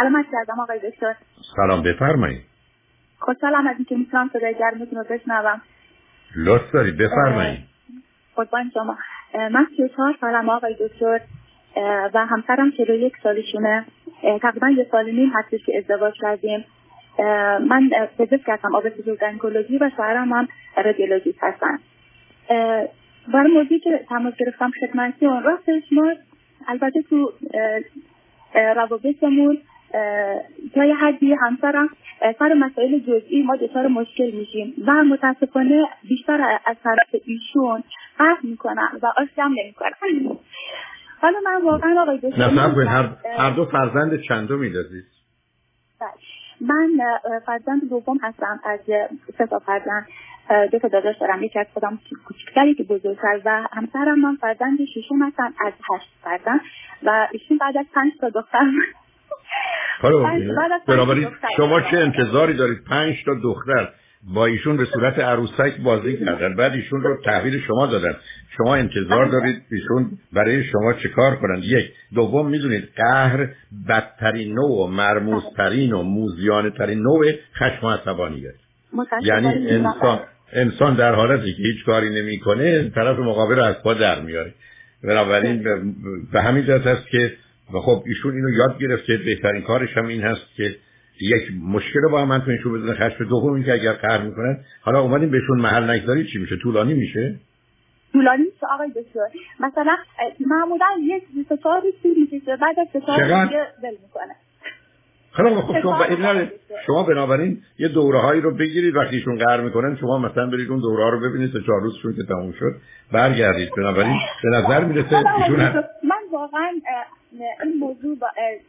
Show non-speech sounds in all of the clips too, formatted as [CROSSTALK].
سلامت کردم آقای دکتر. سلام بفرمایید خوشحالم از اینکه می‌تونم صدای گرمتون رو بشنوم. لطف دارید بفرمایید قربان شما. من سی چهار سالم آقای دکتر و همسرم چلو یک سالشونه. تقریبا یه سال نیم هستش که ازدواج کردیم. من پزشک هستم آب گنکولوژی و شوهرم هم رادیولوژیست هستن. برای موضوعی که تماس گرفتم خدمتتون راستش ما البته تو روابطمون تا یه حدی همسرم سر مسائل جزئی ما دچار مشکل میشیم و متاسفانه بیشتر از طرف ایشون فرق می‌کنن و آشتم نمی‌کنن حالا من واقعا آقای نه هر, هر دو فرزند چندو میدازید؟ بله. من فرزند دوم هستم از سه تا فرزند. دو تا داداش دارم. یکی از خودم کوچکتری که بزرگتر و همسرم من فرزند ششم هستم از هشت فرزند و ایشون بعد از پنج تا دختر. بنابراین شما چه انتظاری دارید؟ پنج تا دختر با ایشون به صورت عروسک بازی [LAUGHS] کردن بعد ایشون رو تحویل شما دادن. شما انتظار دارید ایشون برای شما چه کار کنن یک دوم می‌دونید قهر بدترین نوع و مرموزترین و موزیانه ترین نوع خشم و عصبانیت یعنی انسان انسان در حالتی که هیچ کاری نمی‌کنه طرف مقابل رو از پا در میاره بنابراین به همین جهت است که و خب ایشون اینو یاد گرفته بهترین کارش هم این هست که یک مشکل با من تو ایشون بدون خشم دوم این که اگر قهر می‌کنن حالا اومدیم بهشون محل نگذارید چی میشه؟ طولانی میشه؟ طولانی میشه آقای دکتر. مثلا معمولا یک 24 روز میشه بعد از 4 روز دل می‌کنه. خب خب شما شما بنابراین یه دوره هایی رو بگیرید. وقتی ایشون قهر می‌کنن شما مثلا برید اون دوره ها رو ببینید تا چهار روزشون که تموم شد برگردید. بنابراین به نظر می‌رسه ایشون من واقعا این موضوع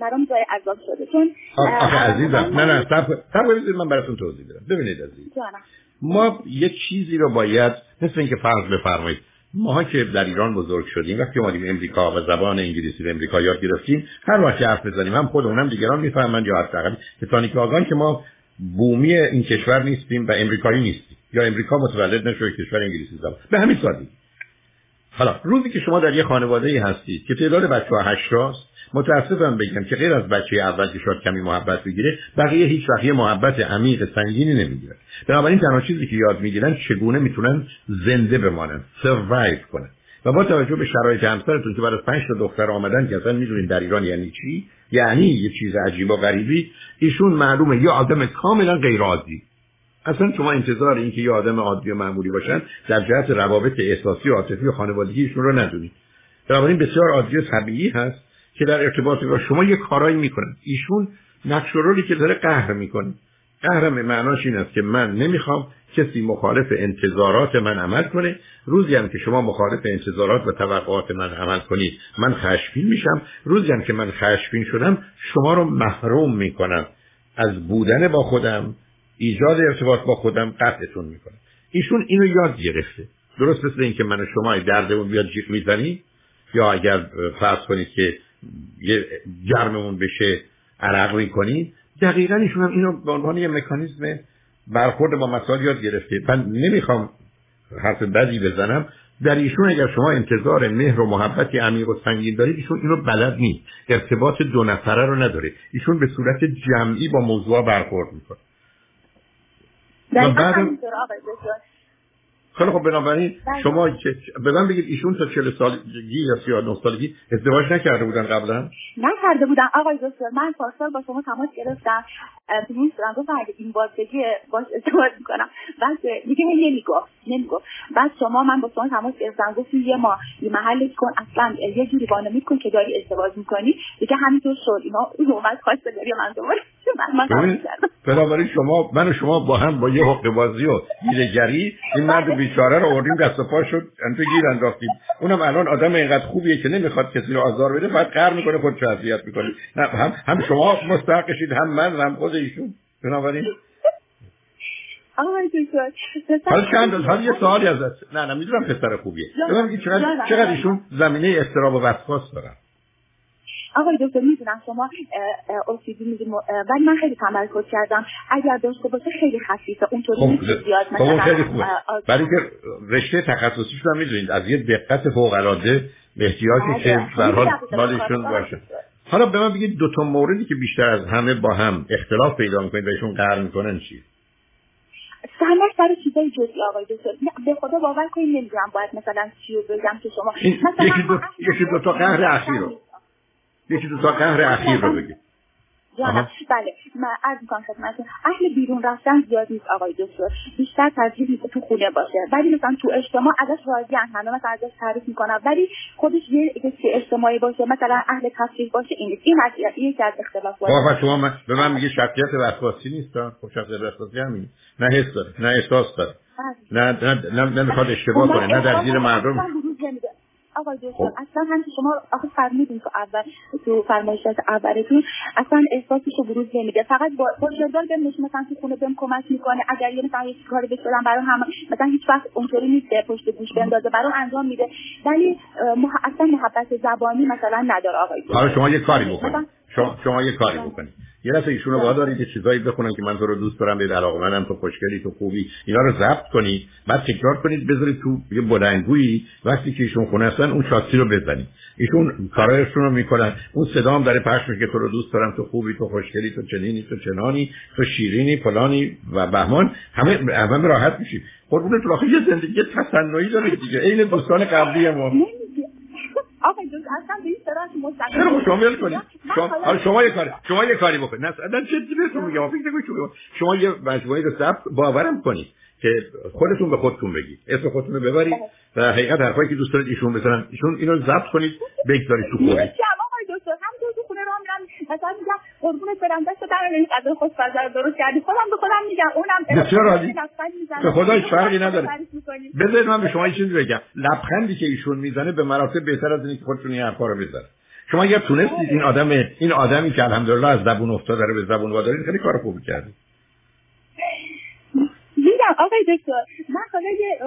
برام جای عذاب شده. چون آخه عزیزم. نه نه صبر ببینید من براتون توضیح بدم. ببینید عزیز. ما یه چیزی رو باید مثل اینکه فرض بفرمایید ما که در ایران بزرگ شدیم وقتی اومدیم امریکا و زبان انگلیسی به امریکا یاد گرفتیم هر وقت حرف بزنیم هم خودمون هم دیگران می‌فهمن یا حداقل کسانی که آگان که ما بومی این کشور نیستیم و امریکایی نیستیم. یا امریکا متولد نشده کشور انگلیسی زبان. به همین سادگی. حالا روزی که شما در یه خانواده ای هستید که تعداد بچه ها هشت متاسفم بگم که غیر از بچه اول که شاید کمی محبت بگیره بقیه هیچ وقت محبت عمیق سنگینی نمی‌گیرن. بنابراین تنها چیزی که یاد می‌گیرن چگونه می‌تونن زنده بمانن سروایو کنن. و با توجه به شرایط همسرتون که برای پنج تا دختر آمدن که اصلا می‌دونید در ایران یعنی چی یعنی یه چیز عجیب و غریبی ایشون معلومه یه آدم کاملا غیر عادی اصلا شما انتظار این که یه آدم عادی و معمولی باشن در جهت روابط احساسی و عاطفی و خانوادگی ایشون رو ندونید. بنابراین بسیار عادی و طبیعی هست که در ارتباط با شما یه کارایی می‌کنن. ایشون نقش که داره قهر می‌کنه. قهرم معناش این است که من نمی‌خوام کسی مخالف انتظارات من عمل کنه. روزی هم که شما مخالف انتظارات و توقعات من عمل کنید من خشمگین میشم. روزی هم که من خشمگین شدم شما رو محروم می‌کنم. از بودن با خودم ایجاد ارتباط با خودم قطعتون می‌کنم ایشون اینو یاد گرفته. درست مثل اینکه من و شما دردمون بیاد جیغ می‌زنی یا اگر فرض کنید که یه جرممون بشه عرق می‌کنید دقیقا ایشون هم اینو به عنوان یه مکانیزم برخورد با مسائل یاد گرفته. من نمی‌خوام حرف بدی بزنم. در ایشون اگر شما انتظار مهر و محبتی عمیق و سنگین دارید ایشون اینو بلد نیست. ارتباط دو نفره رو نداره. ایشون به صورت جمعی با موضوع برخورد می‌کنه. خیلی خب بنابراین بله. شما به من بگید ایشون تا 40 سالگی یا 39 سالگی ازدواج نکرده بودن قبلا؟ نکرده بودن. آقای دکتر من پارسال با شما تماس گرفتم. نمی‌دونم گفتم اگه این باز بگی باش ازدواج می‌کنم. بعد دیگه نمی‌گفت نمی‌گفت. بعد شما من با شما تماس گرفتم. گفتی یه ما یه محل کن. اصلا یه جوری بانه میکن که داری ازدواج می‌کنی. دیگه همینطور شد. اینا اومد خواست داری من دوباره. من بنابراین شما من و شما با هم با یه حقه بازی و گیرگری این مرد بیچاره رو آوردیم دست و پا شد انتو گیر انداختیم. اونم الان آدم اینقدر خوبیه که نمی‌خواد کسی رو آزار بده فقط قهر می‌کنه خود اذیت می‌کنه. نه هم هم شما مستحقشید هم من هم خود ایشون. بنابراین حالا چند حالا یه سوالی ازت. نه نه می‌دونم پسر خوبیه. ببینم چقدر چقدر ایشون زمینه استراب و وسواس دارن. آقای دکتر می‌دونم شما اوسیدی میگیم ولی من خیلی تمرکز کردم. اگر داشته باشه خیلی خفیفه اونطوری خب، زیاد خوبه. برای که رشته تخصصیش رو می‌دونید از یه دقت فوق العاده به احتیاجی بله، که در حال مالشون باشه. حالا به من بگید دو تا موردی که بیشتر از همه با هم اختلاف پیدا می‌کنید و ایشون قهر می‌کنن چیه همش سر چیزای جزئی آقای دکتر. به خدا باور کنید نمی‌دونم باید مثلا چی رو بگم که شما. مثلا یکی دو, یکی دو تا قهر اخیر رو. یکی دو تا قهر اخیر رو بگید جانم بله. من از می‌کنم خدمتتون اهل بیرون رفتن زیاد نیست آقای دکتر. بیشتر ترجیح تو خونه باشه. ولی مثلا تو اجتماع ازش راضی همه مثلا ازش تعریف می‌کنن. ولی خودش یه اجتماعی باشه مثلا اهل تفریح باشه این نیست. این مسئله یکی از اختلافات بابا شما من به من میگه شخصیت وسواسی نیست خب شخصیت وسواسی همین نه حس داره نه احساس داره. بله. نه نه نه, نه می‌خواد اشتباه کنه نه در زیر مردم. آقای دکتر اصلا هم شما آخه فرمودین تو اول تو فرمایشات اولتون اصلا احساسش رو بروز نمیده. فقط با جدال بهم مثلا تو خونه بهم کمک می‌کنه. اگر یه مثلا یه کاری بهش بدم برای هم مثلا هیچ وقت اونطوری نیست پشت گوش بندازه برام انجام میده. ولی مح... اصلا محبت زبانی مثلا نداره آقای دکتر. حالا شما یه کاری بکنید شما, شما یه کاری بکنید. یه دفعه ایشونو با دارید یه چیزایی بخونن که من تو رو دوست دارم به علاقه منم تو خوشگلی تو خوبی اینا رو ضبط کنید بعد تکرار کنید بذارید تو یه بلندگویی وقتی که ایشون خونه هستن اون شاسی رو بزنید. ایشون کارایشون رو می‌کنن. اون صدا هم داره پخش میشه که تو رو دوست دارم تو خوبی تو خوشگلی تو چنینی تو چنانی تو شیرینی فلانی و بهمان همه همه راحت میشید قربونت تو یه زندگی تصنعی دارید دیگه. عین دوستان قبلی ما. مستقیم شما ول کنید شما شما یه کاری شما یه کاری بکنید نه اصلا جدی بهتون میگم؟ فکر نکنید شما شما یه مجموعه رو ثبت باورم کنید که خودتون به خودتون بگید. اسم خودتون رو ببرید و حقیقت حرفایی که دوست دارید ایشون بزنن. ایشون اینو ضبط کنید بگذارید تو خونه. دکتر هم تو خونه راه میرم مثلا میگم قربونت برم دست در این غذا خوشمزه درست کردی. خودم به خودم میگم. اونم بسیار عالی به خدا هیچ فرقی نداره. بذارید من به شما یه چیزی بگم. لبخندی که ایشون می‌زنه به مراتب بهتر از اینه که خودتون این حرفا رو بزنه شما اگر تونستید این آدم این آدمی که الحمدلله از زبون افتاده رو به زبون وادارید خیلی کار خوبی کردید دیدم آقای دکتر من حالا یه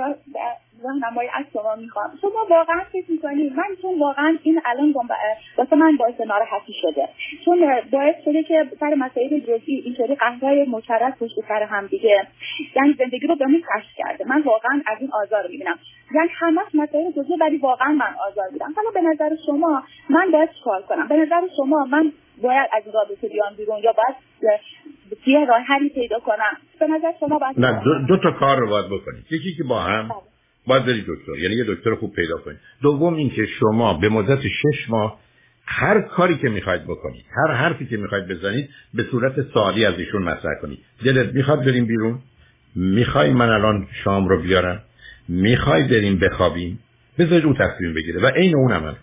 راهنمایی از شما می‌خوام. شما واقعا فکر می‌کنید من چون واقعا این الان واسه من باعث ناراحتی شده. چون باعث شده که سر مسائل جزئی اینطوری قهرهای مشرف پشت سر هم دیگه یعنی زندگی رو بهمون کش کرده. من واقعا از این آزار رو می‌بینم. یعنی همش مسائل جزئی ولی واقعا من آزار میدم. حالا به نظر شما من باید کار کنم؟ به نظر شما من باید از رابطه بیان بیرون یا باید یه راه حلی پیدا کنم؟ به نظر شما باید نه دو, دو تا کار رو باید بکنید یکی که با هم بله. باید برید دکتر. یعنی یه دکتر خوب پیدا کنید. دوم اینکه شما به مدت شش ماه هر کاری که می‌خواید بکنید هر حرفی که می‌خواید بزنید به صورت سوالی از ایشون مطرح کنید. دلت می‌خواد بریم بیرون؟ می‌خوای من الان شام رو بیارم؟ می‌خوای بریم بخوابیم؟ بذارید او تصمیم بگیره. و عین اون عمل.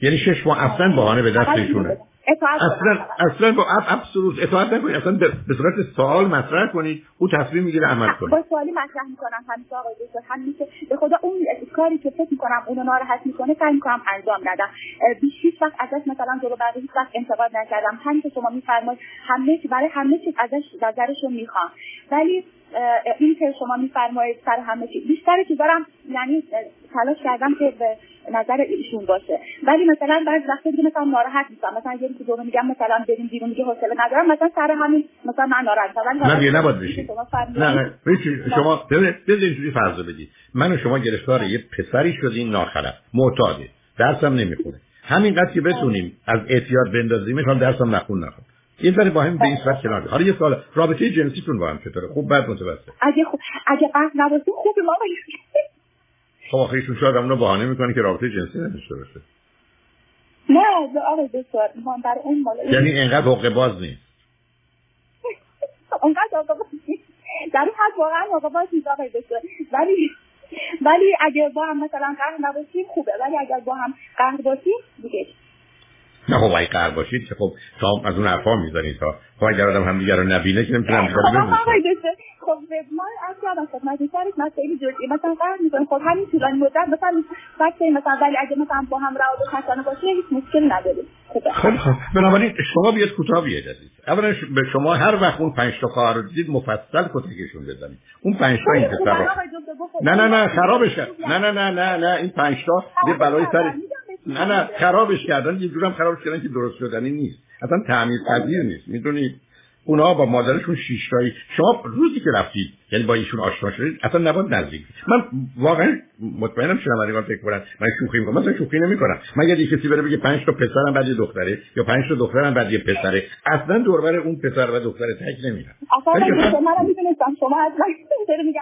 یعنی شش ماه اصلا بهانه به دست ایشونه. اصلا اصلا با ابسولوت اطاعت نکنید. اصلا به صورت سوال مطرح کنید. او تصمیم می‌گیره عمل کنه. با سوالی مطرح می‌کنم. همیشه آقای دکتر همیشه به خدا اون کاری که فکر می‌کنم اونو ناراحت می‌کنه سعی می‌کنم انجام ندم بیش هیچ وقت ازش مثلا جلو بقیه هیچ وقت انتقاد نکردم. همین که شما میفرمایید همه برای همه چیز ازش نظرشو می‌خوام. ولی این که شما میفرمایید سر همه چیز بیشتر چیزارم یعنی تلاش کردم که به نظر ایشون باشه. ولی مثلا بعضی وقتا دیگه مثلا ناراحت میشم مثلا یه روز دوم میگم مثلا بریم بیرون دیگه حوصله ندارم. مثلا سر همین مثلا من ناراحت نه دیگه نباید بشی نه نه. شما ببینید اینجوری فرض بدید من و شما گرفتار یه پسری شدیم ناخرف معتاده درسم نمی‌خونه. همینقدر که بتونیم از اعتیاد بندازیم می‌خوام درسم نخون نخون. این برای با هم به این صورت کنار حالا یه سوال رابطه جنسیتون با هم چطوره؟ خوب بعد متوسط؟ اگه خوب اگه قصد نباشه خوبه ما خب آخه ایشون شاید همونو بهانه می‌کنه که رابطه جنسی نداشته باشه. نه آقای دکتر من برای اون مال یعنی اینقدر حقه باز نیست؟ [LAUGHS] اونقدر حقه باز نیست. در این حد واقعا حقه باز نیست آقای دکتر ولی ولی اگه با هم مثلا قهر نباشیم خوبه. ولی اگر با هم قهر باشیم دیگه نه خب اگه قهر باشید که خب شما از اون حرفا می‌زنید تا. خب اگر آدم هم دیگر رو نبینه که نمی‌تونم خب خب من از یادم خدمت سرش مسائل جزئی مثلا قرار می‌کنم خب همین طولانی مدت مثلا وقت مثلا ولی اگه مثلا با هم روابط حسانه باشه هیچ مشکل نداره. خب خب بنابراین شما بیاد کوتاه بیاد عزیز اولا به شما هر وقت اون پنج تا خواهر رو دیدید مفصل کتکشون بزنید. اون پنج تا این پسر نه نه نه خرابش نه نه نه نه نه این پنج تا یه بلای سر نه نه خرابش کردن یه جورم خرابش کردن که درست شدنی نیست. اصلا تعمیر پذیر نیست. می‌دونید اونا با مادرشون شیشتایی. شما روزی که رفتید یعنی با ایشون آشنا شدید اصلا نباید نزدیک من واقعا مطمئنم شنوندگان فکر کنن من شوخی می‌کنم. مثلا شوخی نمی‌کنم. مگر یه کسی بره بگه پنج تا پسرم بعد یه دختره یا پنج تا دخترم بعد یه پسره. اصلا دوربر اون پسر و دختر تک نمیرن اصلا من می‌دونستم شما اصلا داره میگن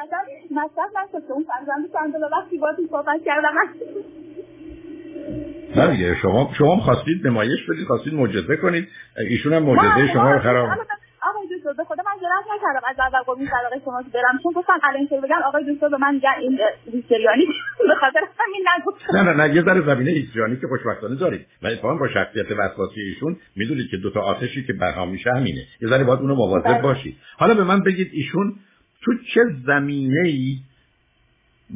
مصرف نشد. اون فرزند وقتی با صحبت کردم نه دیگه شما شما خواستید نمایش بدید خواستید معجزه کنید ایشون هم معجزه شما رو خراب آقای دکتر به خدا من جرأت نکردم از اول قربون صدقه شما برم چون گفتم الان که بگن آقای دکتر به من میگن این هیستریانی [LAUGHS] به خاطر همین نگفتم نه نه نه یه ذره زمینه هیستریانی که خوشبختانه دارید و اتفاقا با شخصیت وسواسی ایشون می‌دونید که دو تا آتشی که برها میشه همینه. یه ذره باید اونو مواظب بله. باشید. حالا به من بگید ایشون تو چه زمینه ای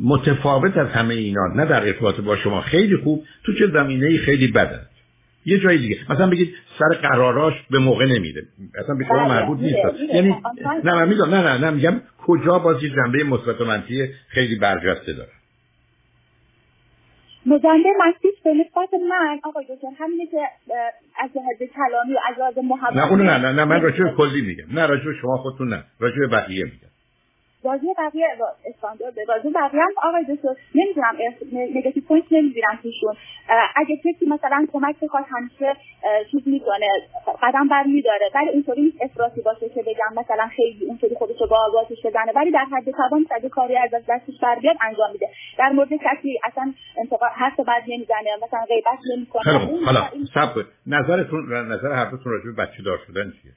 متفاوت از همه اینا. نه در ارتباط با شما. خیلی خوب. تو چه زمینه خیلی بده. یه جای دیگه. مثلا بگید سر قراراش به موقع نمیده اصلا به شما بله، مربوط نیست. یعنی نه من میگم نه نه نه میگم کجا بازی جنبه مثبت و منفی خیلی برجسته داره. جنبه منفی به نسبت من آقای دکتر همینه که از لحاظ کلامی و از لحاظ محبت نه اون نه نه نه من راجع کلی میگم. نه راجع شما خودتون نه. راجع بقیه میگم. بازی بقیه استاندارد بازی بقیه هم آقای دکتر نمی‌دونم negative point نمی‌گیرم توشون. اگه کسی مثلا کمک بخواد همیشه چیز می‌کنه قدم بر میداره ولی اینطوری نیست افراطی باشه که بگم مثلا خیلی اونطوری خودش رو با آزادش بزنه ولی در حد توان اگه کاری از دستش بر بیاد انجام میده. در مورد کسی اصلا انتقاد حرف بد نمی‌زنه مثلا غیبت نمی‌کنه. حالا صبر. نظرتون نظر هر دوتون راجع به بچه دار شدن چیه؟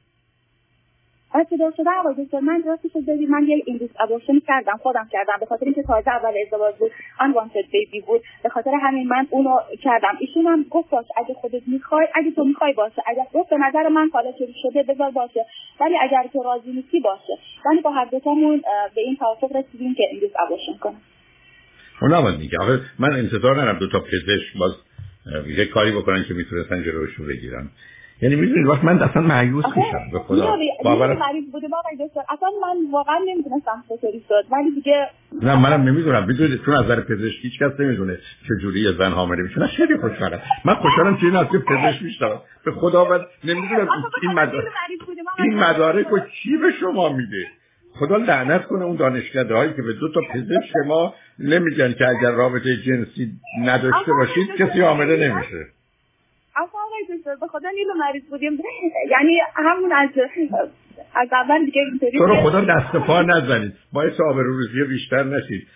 دار شده آقای دکتر. من راستش رو من یه ایندوس ابورشن کردم خودم کردم. به خاطر اینکه تازه اول ازدواج بود وانتد بیبی بود. به خاطر همین من اونو کردم. ایشون هم گفت اگه خودت می‌خوای اگه تو می‌خوای باشه. اگه گفت به نظر من حالا که شده بذار باشه. ولی اگر تو راضی نیستی باشه. من با هر دوتامون به این توافق رسیدیم که ایندوس ابورشن کنم. اون نباید میگه من انتظار ندارم دو تا پزشک باز یه کاری بکنن که می‌تونستن جلوشون بگیرن. یعنی می‌دونید وقت من اصلا معیوس میشم به خدا. باور مریض بودیم آقای دکتر اصلا من واقعا نمی‌دونستم چطوری شد. ولی دیگه نه منم نمی‌دونم. می‌دونید چون از نظر پزشکی هیچ کس نمی‌دونه چه جوری یه زن حامله میشه. نه خیلی خوشحالم. من خوشحالم که این از پزشک میشم به خدا و نمی‌دونم این مدارک این مدارک رو چی به شما میده؟ خدا لعنت کنه اون دانشکده هایی که به دو تا پزشک ما نمیگن که اگر رابطه جنسی نداشته باشید کسی حامله نمیشه. به خدا نیلو مریض بودیم. یعنی همون از از اول دیگه اینطوری تو رو خدا دست پا نزنید. باعث آبروریزی بیشتر نشید.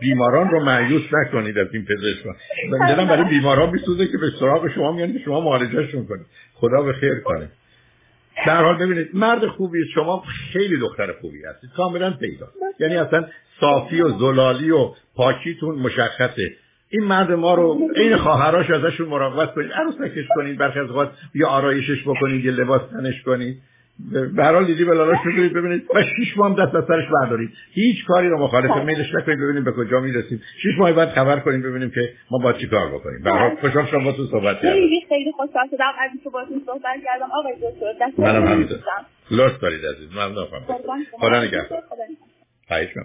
بیماران رو معیوس نکنید از این پزشکان دلم برای بیماران میسوزه که به سراغ شما میان که شما معالجهشون کنید. خدا به خیر کنه. در حال ببینید مرد خوبی شما خیلی دختر خوبی هستید. کاملا پیدا. یعنی اصلا صافی و زلالی و پاکیتون مشخصه. این مرد ما رو این خواهراش ازشون مراقبت کنید عروسکش کنید برخی از اوقات یا آرایشش بکنید یا لباس تنش کنید. به هر حال دیدی بلالاش بگیرید ببینید و شیش ماه هم دست از سرش بردارید. هیچ کاری رو مخالف خب. میلش نکنید ببینیم به کجا می‌رسیم. شیش ماه بعد خبر کنیم ببینیم که ما با چی کار بکنیم. به هر خوشحال شما تو صحبت کردم. خیلی خیلی خوشحال شدم. از اینکه باهاتون صحبت کردم. آقای دکتر منم همینطور. لطف دارید عزیز. ممنون خدا نگهدار. خواهش